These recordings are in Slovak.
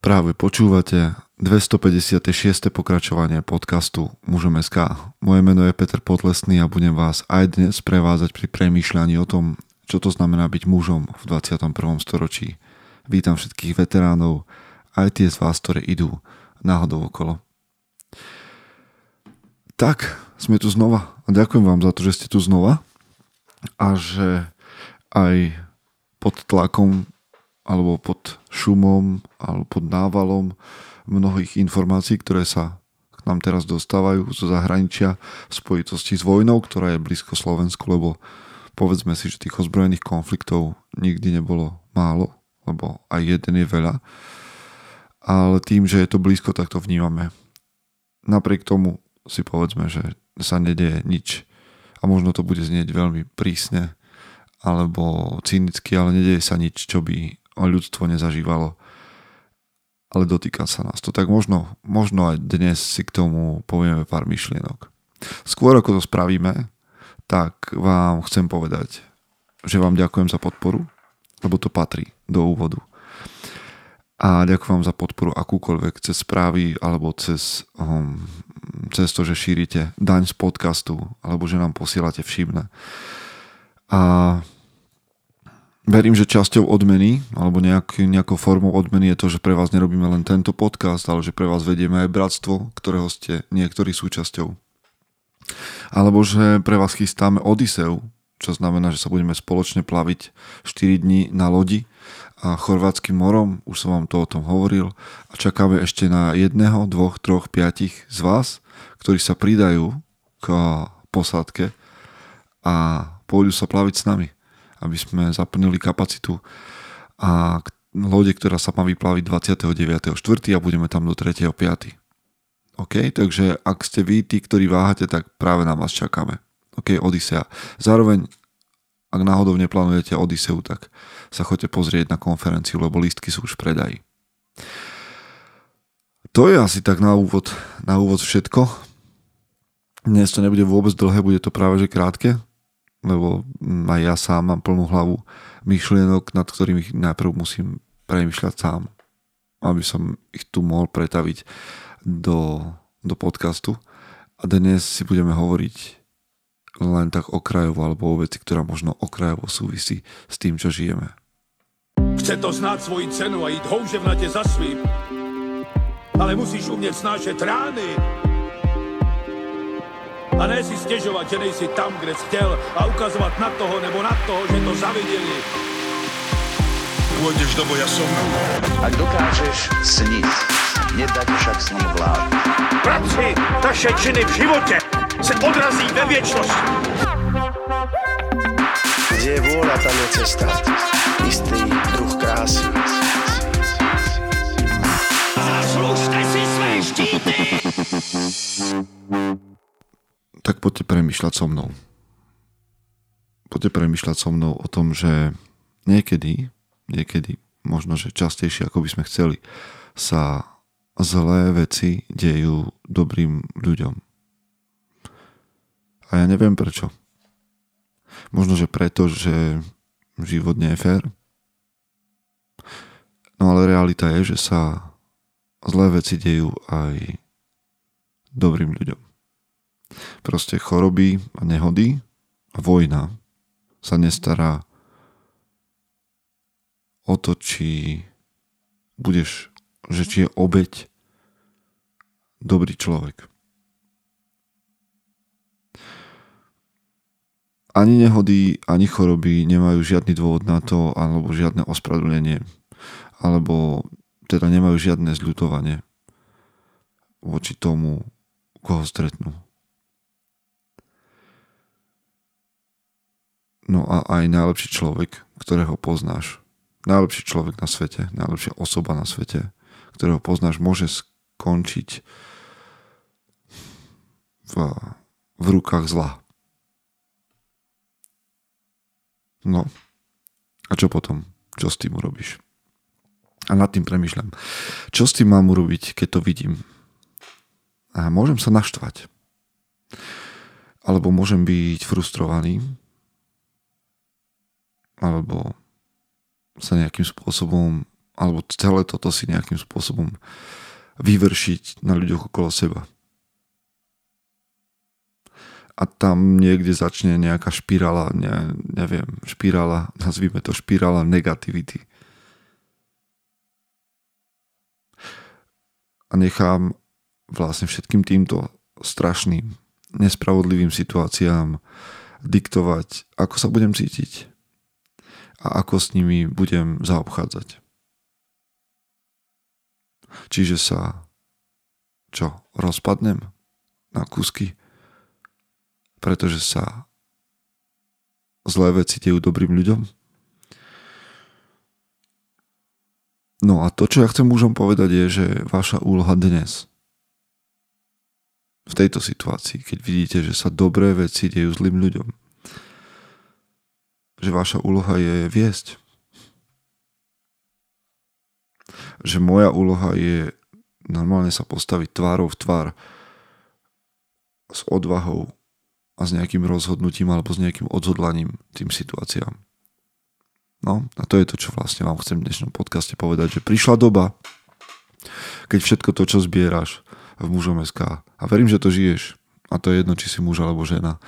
Práve počúvate 256. pokračovanie podcastu Mužom SK. Moje meno je Peter Potlesný a budem vás aj dnes prevázať pri premýšľaní o tom, čo to znamená byť mužom v 21. storočí. Vítam všetkých veteránov, aj tie z vás, ktoré idú náhodou okolo. Tak, sme tu znova a ďakujem vám za to, že ste tu znova a že aj pod tlakom alebo pod šumom alebo pod návalom mnohých informácií, ktoré sa k nám teraz dostávajú zo zahraničia v spojitosti s vojnou, ktorá je blízko Slovensku, lebo povedzme si, že tých ozbrojených konfliktov nikdy nebolo málo, lebo aj jeden je veľa. Ale tým, že je to blízko, tak to vnímame. Napriek tomu si povedzme, že sa nedieje nič. A možno to bude znieť veľmi prísne alebo cynicky, ale nedieje sa nič, čo by ľudstvo nezažívalo, ale dotýka sa nás to. Tak možno, možno aj dnes si k tomu povieme pár myšlienok. Skôr ako to spravíme, tak vám chcem povedať, že vám ďakujem za podporu, lebo to patrí do úvodu. A ďakujem vám za podporu akúkoľvek cez správy alebo cez, um, cez to, že šírite daň z podcastu alebo že nám posielate všimne. A Verím, že časťou odmeny alebo nejak, nejakou formou odmeny je to, že pre vás nerobíme len tento podcast, ale že pre vás vedieme aj bratstvo, ktorého ste niektorí súčasťou. Alebo že pre vás chystáme Odiseu, čo znamená, že sa budeme spoločne plaviť 4 dní na lodi a chorvátským morom, už som vám to o tom hovoril, a čakáme ešte na jedného, dvoch, troch, piatich z vás, ktorí sa pridajú k posádke a pôjdu sa plaviť s nami aby sme zaplnili kapacitu a lode, ktorá sa má vyplaviť 29.4. a budeme tam do 3.5. OK, takže ak ste vy tí, ktorí váhate, tak práve na vás čakáme. OK, Odisea. Zároveň, ak náhodou neplánujete Odiseu, tak sa choďte pozrieť na konferenciu, lebo lístky sú už v predaji. To je asi tak na úvod, na úvod všetko. Dnes to nebude vôbec dlhé, bude to práve že krátke lebo aj ja sám mám plnú hlavu myšlienok, nad ktorými najprv musím premyšľať sám, aby som ich tu mohol pretaviť do, do podcastu. A dnes si budeme hovoriť len tak okrajovo alebo o veci, ktorá možno okrajovo súvisí s tým, čo žijeme. Chce to znáť svoji cenu a ísť houževnate za svým. Ale musíš umieť snášať rány a ne si stěžovat, že nejsi tam, kde jsi chtěl a ukazovat na toho nebo na toho, že to zaviděli. Pôjdeš do boja som. Ak dokážeš sniť, nedať však sním vlád. Práci, taše činy v živote se odrazí ve věčnosti. Kde je vôľa, tam je cesta. Istý druh krásy. Zaslužte si své štíty! Tak poďte premyšľať so mnou. Poďte premyšľať so mnou o tom, že niekedy, niekedy, možno, že častejšie, ako by sme chceli, sa zlé veci dejú dobrým ľuďom. A ja neviem prečo. Možno, že preto, že život nie je fér. No ale realita je, že sa zlé veci dejú aj dobrým ľuďom. Proste choroby a nehody a vojna sa nestará o to, či budeš, že či je obeď dobrý človek. Ani nehody, ani choroby nemajú žiadny dôvod na to, alebo žiadne ospravedlnenie, alebo teda nemajú žiadne zľutovanie voči tomu, koho stretnú. No a aj najlepší človek, ktorého poznáš, najlepší človek na svete, najlepšia osoba na svete, ktorého poznáš, môže skončiť v, v rukách zla. No, a čo potom? Čo s tým urobíš? A nad tým premyšľam. Čo s tým mám urobiť, keď to vidím? A môžem sa naštvať. Alebo môžem byť frustrovaný, alebo sa nejakým spôsobom alebo celé toto si nejakým spôsobom vyvršiť na ľuďoch okolo seba. A tam niekde začne nejaká špirála, ne, neviem, špirála, nazvime to špirála negativity. A nechám vlastne všetkým týmto strašným, nespravodlivým situáciám diktovať, ako sa budem cítiť a ako s nimi budem zaobchádzať. Čiže sa čo, rozpadnem na kúsky, pretože sa zlé veci dejú dobrým ľuďom? No a to, čo ja chcem mužom povedať, je, že vaša úloha dnes v tejto situácii, keď vidíte, že sa dobré veci dejú zlým ľuďom, že vaša úloha je viesť. Že moja úloha je normálne sa postaviť tvárou v tvár s odvahou a s nejakým rozhodnutím alebo s nejakým odhodlaním tým situáciám. No a to je to, čo vlastne vám chcem v dnešnom podcaste povedať, že prišla doba, keď všetko to, čo zbieraš v mužom SK, a verím, že to žiješ, a to je jedno, či si muž alebo žena,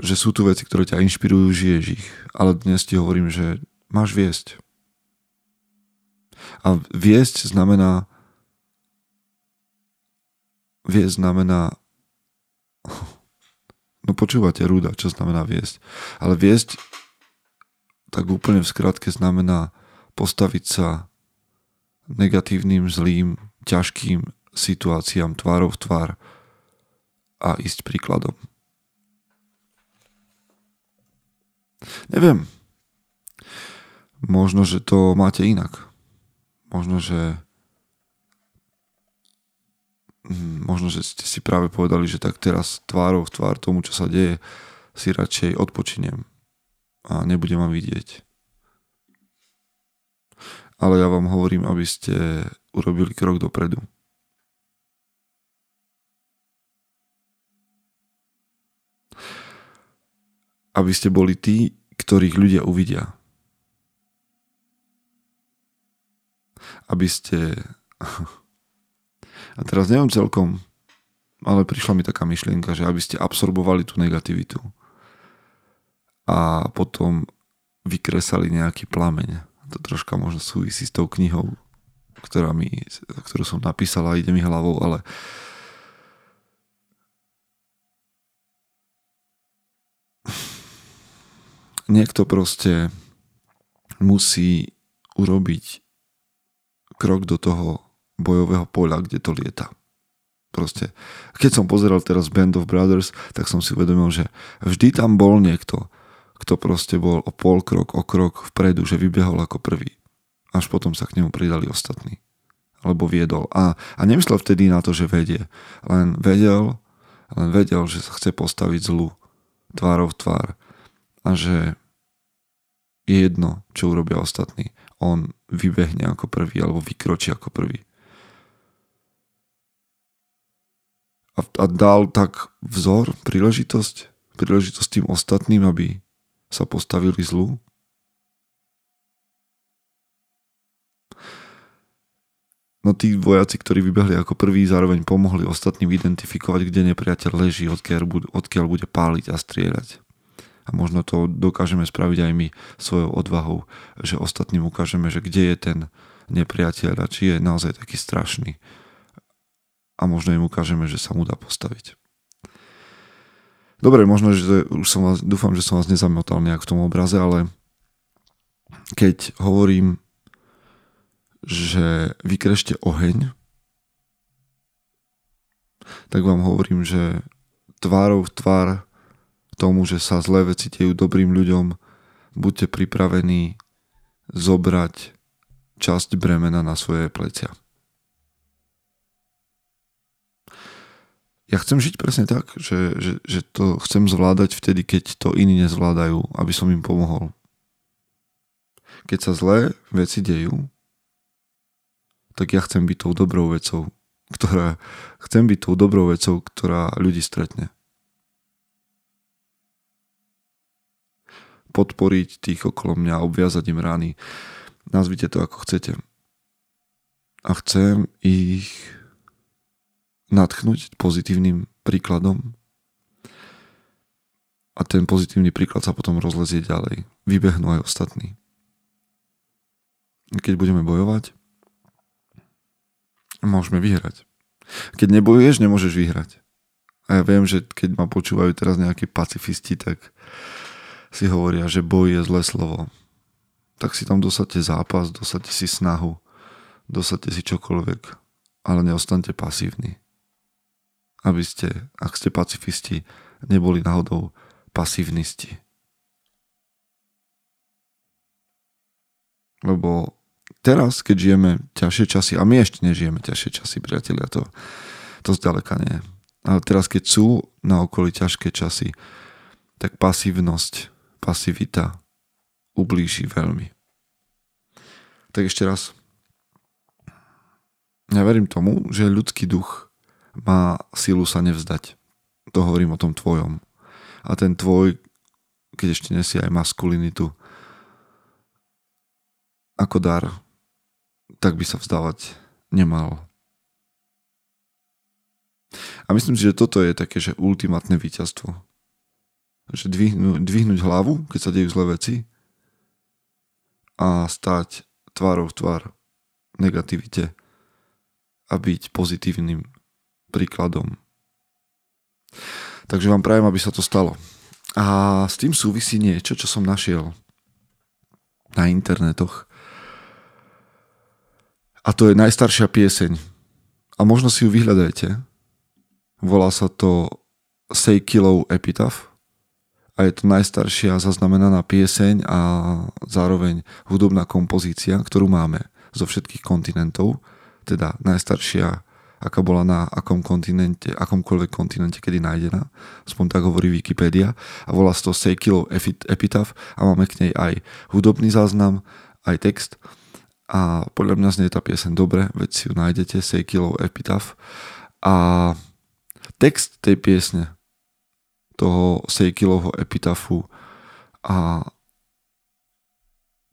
že sú tu veci, ktoré ťa inšpirujú, žiješ ich. Ale dnes ti hovorím, že máš viesť. A viesť znamená viesť znamená no počúvate rúda, čo znamená viesť. Ale viesť tak úplne v skratke znamená postaviť sa negatívnym, zlým, ťažkým situáciám tvárov v tvár a ísť príkladom. Neviem. Možno, že to máte inak. Možno, že hm, možno, že ste si práve povedali, že tak teraz tvárov v tvár tomu, čo sa deje, si radšej odpočiniem a nebudem vám vidieť. Ale ja vám hovorím, aby ste urobili krok dopredu. Aby ste boli tí, ktorých ľudia uvidia. Aby ste... A teraz neviem celkom, ale prišla mi taká myšlienka, že aby ste absorbovali tú negativitu a potom vykresali nejaký plameň. To troška možno súvisí s tou knihou, ktorá mi, ktorú som napísala, ide mi hlavou, ale niekto proste musí urobiť krok do toho bojového poľa, kde to lieta. Proste, keď som pozeral teraz Band of Brothers, tak som si uvedomil, že vždy tam bol niekto, kto proste bol o pol krok, o krok vpredu, že vybehol ako prvý. Až potom sa k nemu pridali ostatní. Alebo viedol. A, a nemyslel vtedy na to, že vedie. Len vedel, len vedel, že sa chce postaviť zlu tvárov tvár. A že je jedno, čo urobia ostatní. On vybehne ako prvý alebo vykročí ako prvý. A, a dal tak vzor, príležitosť, príležitosť tým ostatným, aby sa postavili zlu? No tí vojaci, ktorí vybehli ako prví, zároveň pomohli ostatným identifikovať, kde nepriateľ leží, odkiaľ bude, páliť a strieľať. A možno to dokážeme spraviť aj my svojou odvahou, že ostatným ukážeme, že kde je ten nepriateľ a či je naozaj taký strašný. A možno im ukážeme, že sa mu dá postaviť. Dobre, možno, že už som vás, dúfam, že som vás nezamotal nejak v tom obraze, ale keď hovorím, že vykrešte oheň, tak vám hovorím, že tvárov v tvár tomu, že sa zlé veci dejú dobrým ľuďom, buďte pripravení zobrať časť bremena na svoje plecia. ja chcem žiť presne tak, že, že, že to chcem zvládať vtedy, keď to iní nezvládajú, aby som im pomohol. Keď sa zlé veci dejú, tak ja chcem byť tou dobrou vecou, ktorá, chcem byť tou dobrou vecou, ktorá ľudí stretne. Podporiť tých okolo mňa, obviazať im rány. Nazvite to ako chcete. A chcem ich natchnúť pozitívnym príkladom a ten pozitívny príklad sa potom rozlezie ďalej. Vybehnú aj ostatní. Keď budeme bojovať, môžeme vyhrať. Keď nebojuješ, nemôžeš vyhrať. A ja viem, že keď ma počúvajú teraz nejakí pacifisti, tak si hovoria, že boj je zlé slovo. Tak si tam dosadte zápas, dosadte si snahu, dosadte si čokoľvek, ale neostaňte pasívni. Aby ste, ak ste pacifisti, neboli náhodou pasívnisti. Lebo teraz, keď žijeme ťažšie časy, a my ešte nežijeme ťažšie časy, priatelia, to, to zďaleka nie. Ale teraz, keď sú na okolí ťažké časy, tak pasívnosť, pasivita ublíži veľmi. Tak ešte raz. Ja verím tomu, že ľudský duch má sílu sa nevzdať. To hovorím o tom tvojom. A ten tvoj, keď ešte nesie aj maskulinitu ako dar, tak by sa vzdávať nemal. A myslím si, že toto je také, že ultimátne víťazstvo. Že dvihnú, dvihnúť hlavu, keď sa dejú zlé veci a stať tvárou v tvár negativite a byť pozitívnym príkladom. Takže vám prajem, aby sa to stalo. A s tým súvisí niečo, čo som našiel na internetoch. A to je najstaršia pieseň. A možno si ju vyhľadajte. Volá sa to Seikilov Epitaph a je to najstaršia zaznamenaná pieseň a zároveň hudobná kompozícia, ktorú máme zo všetkých kontinentov, teda najstaršia, aká bola na akom kontinente, akomkoľvek kontinente, kedy nájdená, aspoň tak hovorí Wikipedia, a volá sa to Seikilov Epitaph a máme k nej aj hudobný záznam, aj text. A podľa mňa znie tá piesen dobre, veď si ju nájdete, Seikilov Epitaph. A text tej piesne, toho Sejkilovho epitafu a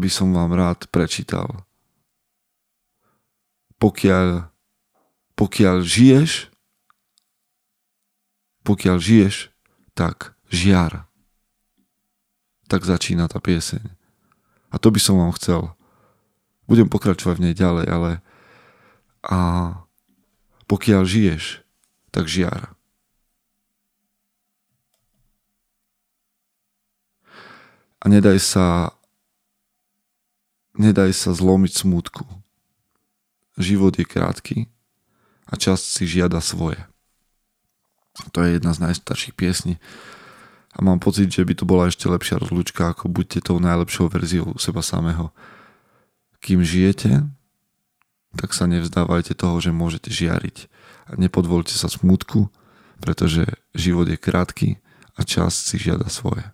by som vám rád prečítal. Pokiaľ, pokiaľ žiješ, pokiaľ žiješ, tak žiar. Tak začína tá pieseň. A to by som vám chcel. Budem pokračovať v nej ďalej, ale a pokiaľ žiješ, tak žiar. A nedaj sa nedaj sa zlomiť smútku. Život je krátky a čas si žiada svoje. To je jedna z najstarších piesní a mám pocit, že by to bola ešte lepšia rozlúčka, ako buďte tou najlepšou verziou seba samého. Kým žijete, tak sa nevzdávajte toho, že môžete žiariť a nepodvolte sa smutku, pretože život je krátky a čas si žiada svoje.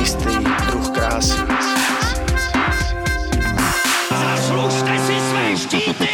Istý druh krásy. Zaslužte si své štíty!